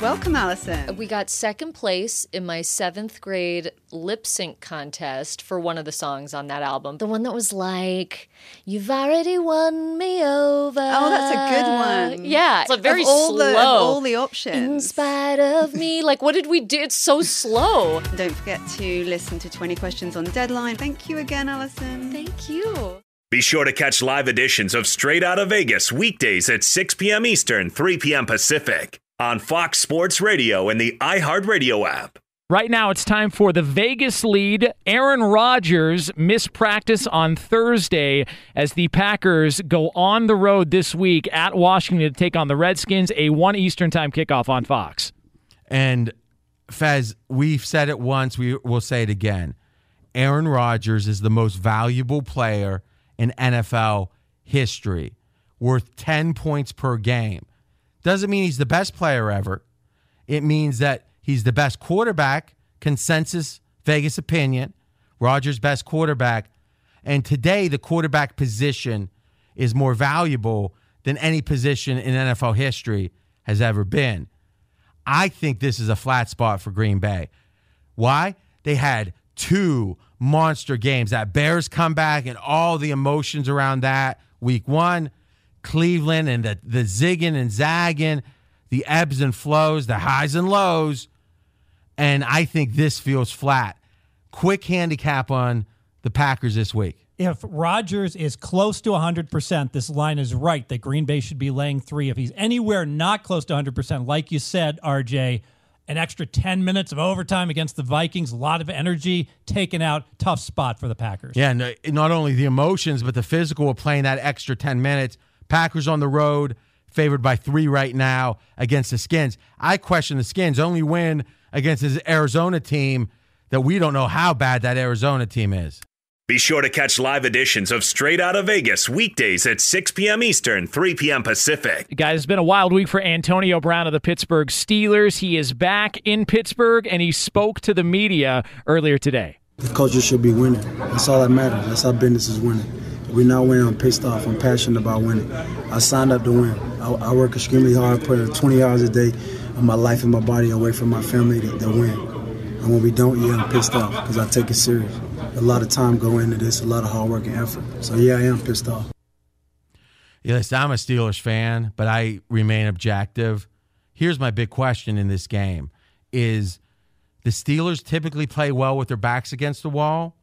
Welcome, Alison. We got second place in my seventh grade lip sync contest for one of the songs on that album. The one that was like, You've already won me over. Oh, that's a good one. Yeah. It's a very of all slow. The, of all the options. In spite of me. Like, what did we do? It's so slow. Don't forget to listen to 20 Questions on Deadline. Thank you again, Alison. Thank you. Be sure to catch live editions of Straight Outta Vegas weekdays at 6 p.m. Eastern, 3 p.m. Pacific on Fox Sports Radio and the iHeartRadio app. Right now, it's time for the Vegas lead. Aaron Rodgers missed practice on Thursday as the Packers go on the road this week at Washington to take on the Redskins, a 1 Eastern time kickoff on Fox. And Fez, we've said it once, we will say it again. Aaron Rodgers is the most valuable player in NFL history, worth 10 points per game. Doesn't mean he's the best player ever. It means that he's the best quarterback, consensus Vegas opinion, Rodgers' best quarterback. And today, the quarterback position is more valuable than any position in NFL history has ever been. I think this is a flat spot for Green Bay. Why? They had two monster games. That Bears comeback and all the emotions around that. Week one, Cleveland and the, the zigging and zagging, the ebbs and flows, the highs and lows. And I think this feels flat. Quick handicap on the Packers this week. If Rodgers is close to 100%, this line is right that Green Bay should be laying three. If he's anywhere not close to 100%, like you said, RJ, an extra 10 minutes of overtime against the Vikings, a lot of energy taken out, tough spot for the Packers. Yeah, and uh, not only the emotions, but the physical of playing that extra 10 minutes. Packers on the road, favored by three right now against the Skins. I question the Skins only win against this Arizona team that we don't know how bad that Arizona team is. Be sure to catch live editions of Straight Outta Vegas weekdays at 6 p.m. Eastern, 3 p.m. Pacific. Guys, it's been a wild week for Antonio Brown of the Pittsburgh Steelers. He is back in Pittsburgh and he spoke to the media earlier today. The culture should be winning. That's all that matters. That's how business is winning. We're not winning, I'm pissed off. I'm passionate about winning. I signed up to win. I, I work extremely hard, put 20 hours a day of my life and my body away from my family to, to win. And when we don't, yeah, I'm pissed off because I take it serious a lot of time go into this, a lot of hard work and effort. So yeah, I am pissed off. Yes, I'm a Steelers fan, but I remain objective. Here's my big question in this game: Is the Steelers typically play well with their backs against the wall?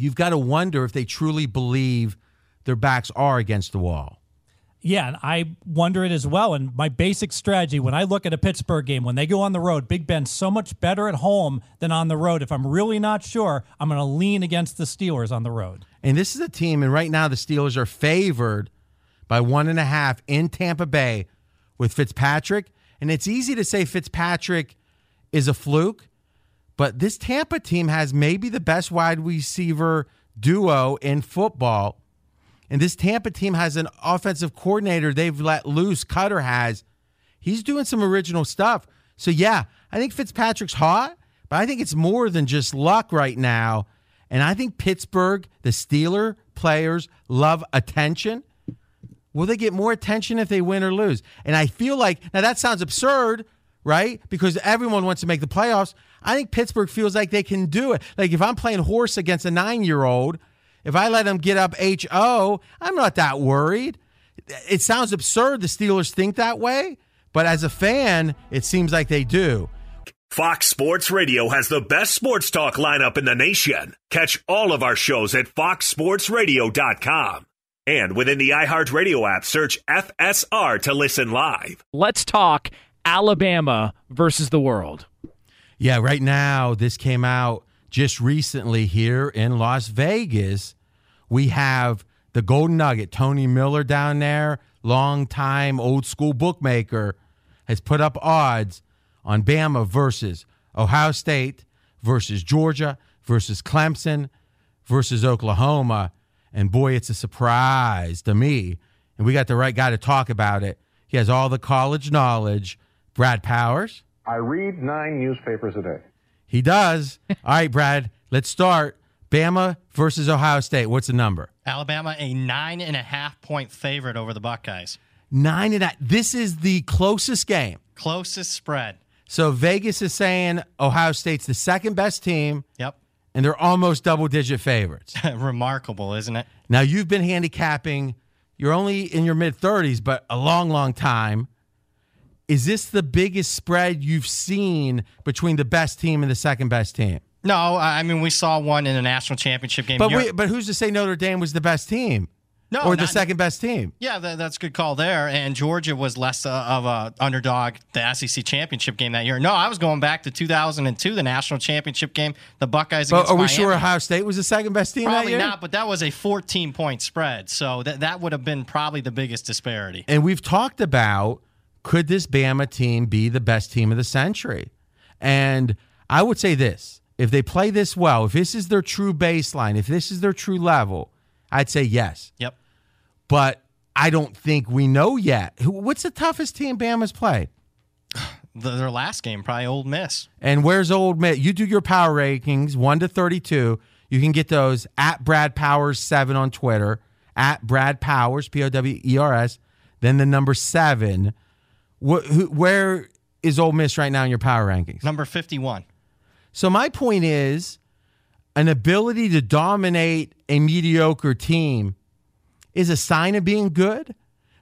You've got to wonder if they truly believe their backs are against the wall. Yeah, and I wonder it as well. And my basic strategy when I look at a Pittsburgh game, when they go on the road, Big Ben's so much better at home than on the road. If I'm really not sure, I'm going to lean against the Steelers on the road. And this is a team, and right now the Steelers are favored by one and a half in Tampa Bay with Fitzpatrick. And it's easy to say Fitzpatrick is a fluke, but this Tampa team has maybe the best wide receiver duo in football and this Tampa team has an offensive coordinator they've let loose, Koetter has. He's doing some original stuff. So, yeah, I think Fitzpatrick's hot, but I think it's more than just luck right now. And I think Pittsburgh, the Steeler players, love attention. Will they get more attention if they win or lose? And I feel like, now that sounds absurd, right? Because everyone wants to make the playoffs. I think Pittsburgh feels like they can do it. Like if I'm playing horse against a nine year old, if I let them get up HO, I'm not that worried. It sounds absurd the Steelers think that way, but as a fan, it seems like they do. Fox Sports Radio has the best sports talk lineup in the nation. Catch all of our shows at foxsportsradio.com. And within the iHeartRadio app, search FSR to listen live. Let's talk Alabama versus the world. Yeah, right now, this came out just recently here in Las Vegas. We have the Golden Nugget, Tony Miller down there, long time old school bookmaker, has put up odds on Bama versus Ohio State versus Georgia versus Clemson versus Oklahoma. And boy, it's a surprise to me. And we got the right guy to talk about it. He has all the college knowledge. Brad Powers. I read nine newspapers a day. He does. all right, Brad, let's start. Bama versus Ohio State. What's the number? Alabama, a nine and a half point favorite over the Buckeyes. Nine and a This is the closest game. Closest spread. So Vegas is saying Ohio State's the second best team. Yep. And they're almost double digit favorites. Remarkable, isn't it? Now you've been handicapping, you're only in your mid 30s, but a long, long time. Is this the biggest spread you've seen between the best team and the second best team? No, I mean we saw one in the national championship game. But wait, but who's to say Notre Dame was the best team? No, or the second best team? Yeah, that, that's a good call there. And Georgia was less uh, of a underdog the SEC championship game that year. No, I was going back to 2002, the national championship game, the Buckeyes. But are we Miami. sure Ohio State was the second best team that Probably not, but that was a 14 point spread, so that that would have been probably the biggest disparity. And we've talked about could this Bama team be the best team of the century? And I would say this if they play this well, if this is their true baseline, if this is their true level, I'd say yes. Yep. But I don't think we know yet. What's the toughest team Bama's played? The, their last game, probably Ole Miss. And where's Ole Miss? You do your power rankings, 1 to 32. You can get those at Brad Powers 7 on Twitter, at Brad Powers, P O W E R S, then the number 7. Wh- who, where is Ole Miss right now in your power rankings? Number 51. So my point is an ability to dominate a mediocre team is a sign of being good,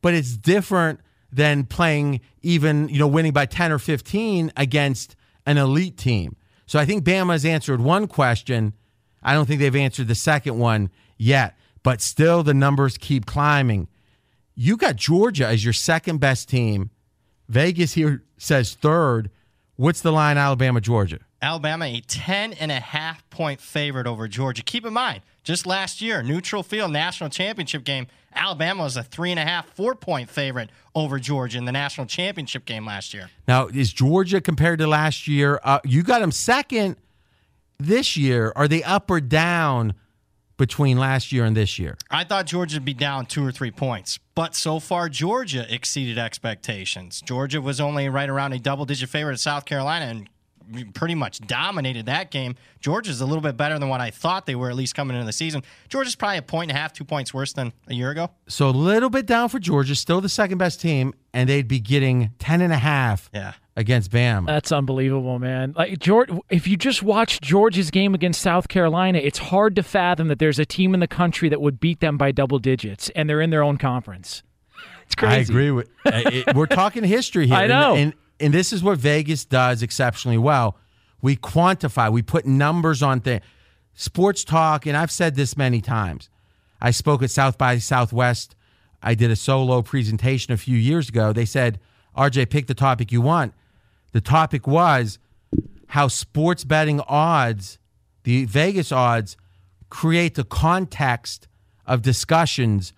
but it's different than playing even, you know, winning by 10 or 15 against an elite team. So I think Bama's answered one question. I don't think they've answered the second one yet, but still the numbers keep climbing. You got Georgia as your second best team. Vegas here says third. What's the line, Alabama, Georgia? Alabama, a 10 and a half point favorite over Georgia. Keep in mind, just last year, neutral field national championship game, Alabama was a three and a half, four point favorite over Georgia in the national championship game last year. Now, is Georgia compared to last year? Uh, you got them second this year. Are they up or down between last year and this year? I thought Georgia would be down two or three points, but so far Georgia exceeded expectations. Georgia was only right around a double digit favorite at South Carolina and pretty much dominated that game. Georgia's a little bit better than what I thought they were, at least coming into the season. Georgia's probably a point and a half, two points worse than a year ago. So a little bit down for Georgia, still the second best team, and they'd be getting 10 and a half Yeah. against Bam. That's unbelievable, man. Like George, if you just watch Georgia's game against South Carolina, it's hard to fathom that there's a team in the country that would beat them by double digits, and they're in their own conference. It's crazy. I agree with. it, we're talking history here. I know. and, and and this is what Vegas does exceptionally well. We quantify. We put numbers on things. Sports talk, and I've said this many times. I spoke at South by Southwest. I did a solo presentation a few years ago. They said, "RJ, pick the topic you want." The topic was how sports betting odds, the Vegas odds, create the context of discussions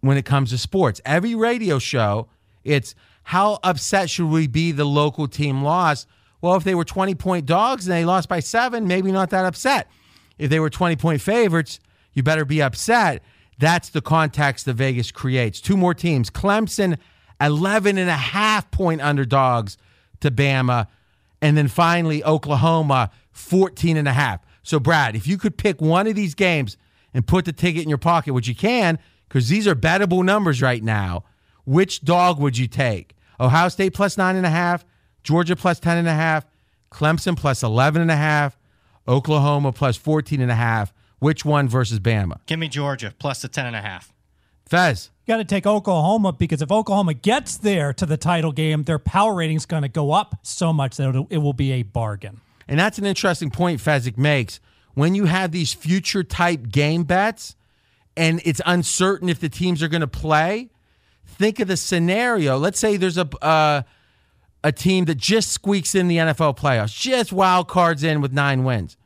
when it comes to sports. Every radio show, it's how upset should we be the local team lost? Well, if they were 20 point dogs and they lost by seven, maybe not that upset. If they were 20 point favorites, you better be upset. That's the context that Vegas creates. Two more teams Clemson, 11 and a half point underdogs to Bama. And then finally, Oklahoma, 14 and a half. So, Brad, if you could pick one of these games and put the ticket in your pocket, which you can, because these are bettable numbers right now, which dog would you take? Ohio State plus nine and a half, Georgia plus ten and a half, Clemson plus eleven and a half, Oklahoma plus fourteen and a half. Which one versus Bama? Give me Georgia plus the ten and a half. Fez. You got to take Oklahoma because if Oklahoma gets there to the title game, their power rating is going to go up so much that it'll, it will be a bargain. And that's an interesting point Fezzik makes. When you have these future type game bets and it's uncertain if the teams are going to play, think of the scenario. Let's say there's a uh, a team that just squeaks in the NFL playoffs, just wild cards in with nine wins.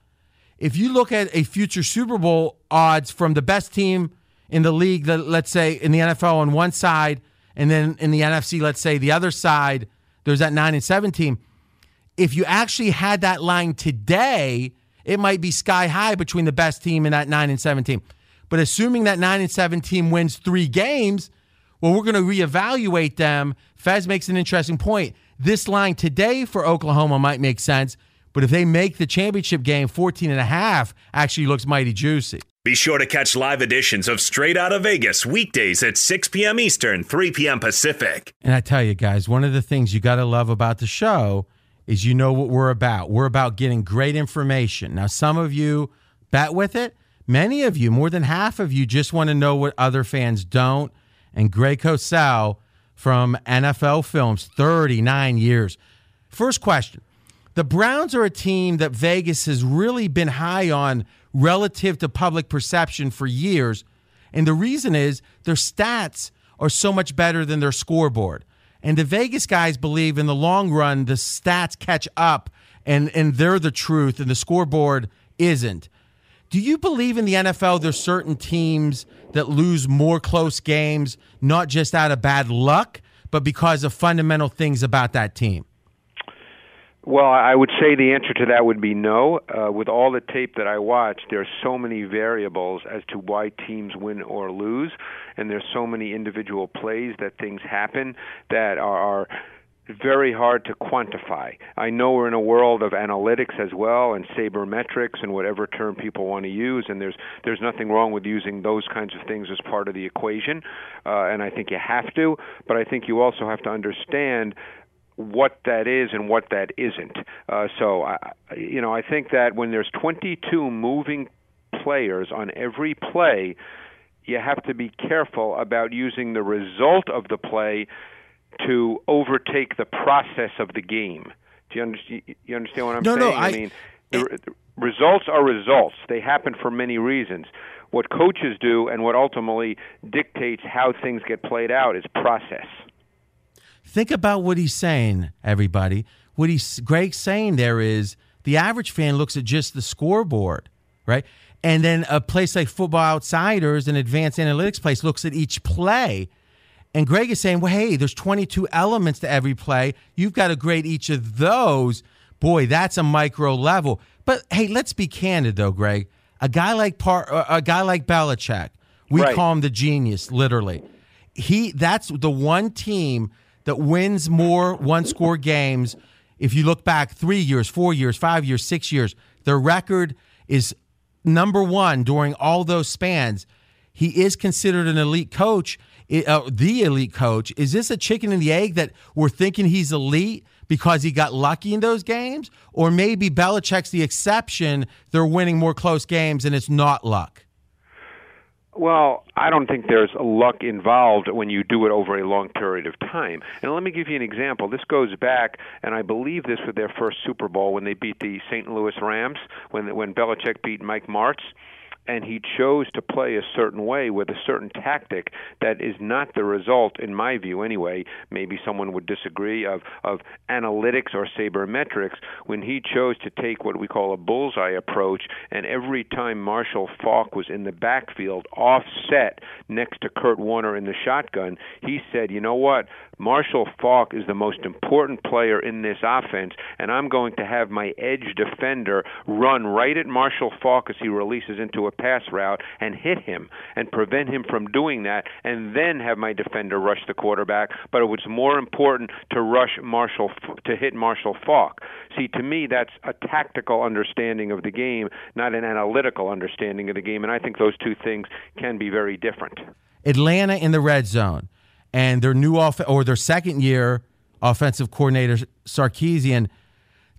If you look at a future Super Bowl odds from the best team in the league, let's say in the NFL on one side, and then in the NFC, let's say the other side, there's that nine and seven team. If you actually had that line today, it might be sky high between the best team and that nine and seven team. But assuming that nine and seven team wins three games, well, we're going to reevaluate them. Fez makes an interesting point. This line today for Oklahoma might make sense, but if they make the championship game 14 and a half, actually looks mighty juicy. Be sure to catch live editions of Straight Out of Vegas weekdays at 6 p.m. Eastern, 3 p.m. Pacific. And I tell you guys, one of the things you got to love about the show is you know what we're about. We're about getting great information. Now, some of you bet with it. Many of you, more than half of you, just want to know what other fans don't. And Greg Cosell from NFL Films, 39 years. First question The Browns are a team that Vegas has really been high on relative to public perception for years. And the reason is their stats are so much better than their scoreboard. And the Vegas guys believe in the long run, the stats catch up and, and they're the truth and the scoreboard isn't. Do you believe in the NFL there's certain teams that lose more close games, not just out of bad luck, but because of fundamental things about that team? Well, I would say the answer to that would be no. Uh, with all the tape that I watch, there are so many variables as to why teams win or lose, and there's so many individual plays that things happen that are, are very hard to quantify. I know we're in a world of analytics as well and sabermetrics and whatever term people want to use, and there's there's nothing wrong with using those kinds of things as part of the equation, uh, and I think you have to. But I think you also have to understand what that is and what that isn't. Uh, so, I, you know, I think that when there's 22 moving players on every play, you have to be careful about using the result of the play to overtake the process of the game. Do you understand? You understand what I'm no, saying? No, I, I mean, the, the results are results. They happen for many reasons. What coaches do and what ultimately dictates how things get played out is process. Think about what he's saying, everybody. What he's Greg's saying there is the average fan looks at just the scoreboard, right? And then a place like Football Outsiders, an advanced analytics place, looks at each play. And Greg is saying, well, hey, there's 22 elements to every play. You've got to grade each of those. Boy, that's a micro level. But hey, let's be candid though, Greg. A guy like Par- uh, a guy like Belichick, we right. call him the genius, literally. He that's the one team that wins more one score games. If you look back three years, four years, five years, six years, their record is number one during all those spans. He is considered an elite coach, uh, the elite coach. Is this a chicken and the egg that we're thinking he's elite because he got lucky in those games? Or maybe Belichick's the exception. They're winning more close games and it's not luck. Well, I don't think there's luck involved when you do it over a long period of time. And let me give you an example. This goes back, and I believe this was their first Super Bowl when they beat the St. Louis Rams, when when Belichick beat Mike Martz and he chose to play a certain way with a certain tactic that is not the result, in my view anyway, maybe someone would disagree, of, of analytics or sabermetrics, when he chose to take what we call a bullseye approach, and every time Marshall Faulk was in the backfield, offset next to Kurt Warner in the shotgun, he said, you know what? Marshall Faulk is the most important player in this offense, and I'm going to have my edge defender run right at Marshall Faulk as he releases into a pass route and hit him and prevent him from doing that and then have my defender rush the quarterback. But it was more important to rush Marshall to hit Marshall Faulk. See, to me, that's a tactical understanding of the game, not an analytical understanding of the game. And I think those two things can be very different. Atlanta in the red zone and their new off or their second year offensive coordinator Sarkisian,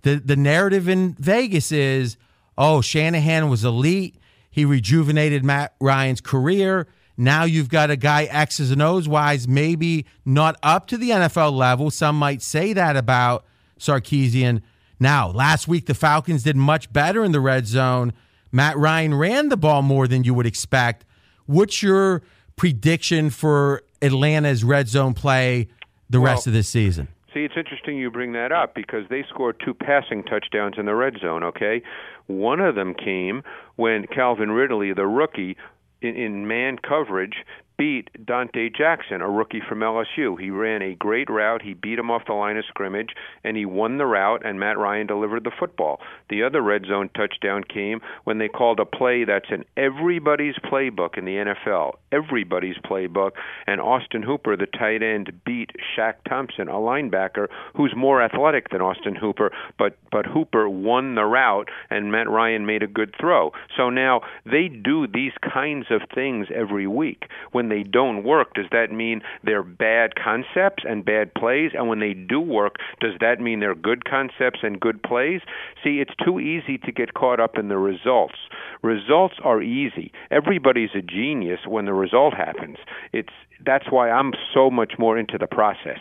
the the narrative in Vegas is, oh, Shanahan was elite. He rejuvenated Matt Ryan's career. Now you've got a guy X's and O's wise, maybe not up to the NFL level. Some might say that about Sarkisian. Now, last week the Falcons did much better in the red zone. Matt Ryan ran the ball more than you would expect. What's your prediction for Atlanta's red zone play the well, rest of this season? See, it's interesting you bring that up because they scored two passing touchdowns in the red zone, okay? One of them came when Calvin Ridley, the rookie, in, in man coverage, beat Donte Jackson, a rookie from LSU. He ran a great route. He beat him off the line of scrimmage, and he won the route, and Matt Ryan delivered the football. The other red zone touchdown came when they called a play that's in everybody's playbook in the NFL, everybody's playbook, and Austin Hooper, the tight end, beat Shaq Thompson, a linebacker who's more athletic than Austin Hooper, but but Hooper won the route, and Matt Ryan made a good throw. So now they do these kinds of things every week. When they don't work, does that mean they're bad concepts and bad plays? And when they do work, does that mean they're good concepts and good plays? See, it's too easy to get caught up in the results. Results are easy. Everybody's a genius when the result happens. It's that's why I'm so much more into the process.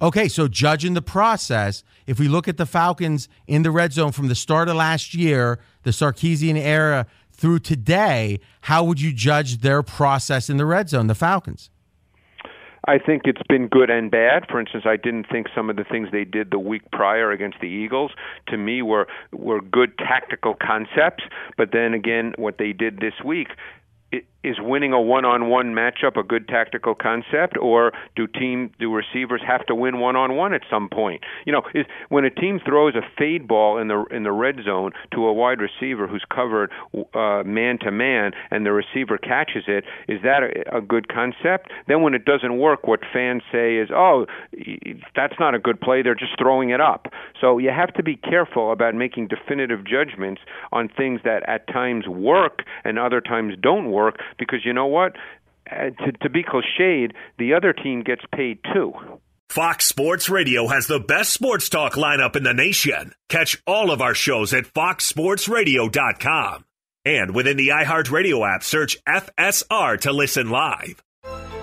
Okay, so judging the process, if we look at the Falcons in the red zone from the start of last year, the Sarkisian era through today, how would you judge their process in the red zone, the Falcons? I think it's been good and bad. For instance, I didn't think some of the things they did the week prior against the Eagles to me were were good tactical concepts, but then again what they did this week is winning a one-on-one matchup a good tactical concept, or do team do receivers have to win one-on-one at some point? You know, is, when a team throws a fade ball in the in the red zone to a wide receiver who's covered uh, man to man, and the receiver catches it, is that a, a good concept? Then when it doesn't work, what fans say is, "Oh, that's not a good play. They're just throwing it up." So you have to be careful about making definitive judgments on things that at times work and other times don't work because you know what? Uh, to, to be cliched, the other team gets paid too. Fox Sports Radio has the best sports talk lineup in the nation. Catch all of our shows at foxsportsradio.com. And within the iHeartRadio app, search FSR to listen live.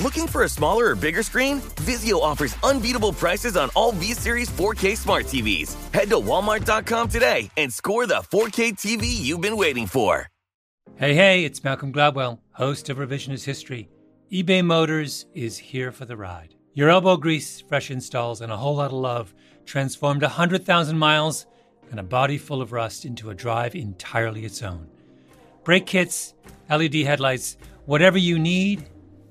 Looking for a smaller or bigger screen? Vizio offers unbeatable prices on all V Series 4K smart TVs. Head to Walmart.com today and score the 4K TV you've been waiting for. Hey, hey, it's Malcolm Gladwell, host of Revisionist History. eBay Motors is here for the ride. Your elbow grease, fresh installs, and a whole lot of love transformed 100,000 miles and a body full of rust into a drive entirely its own. Brake kits, LED headlights, whatever you need,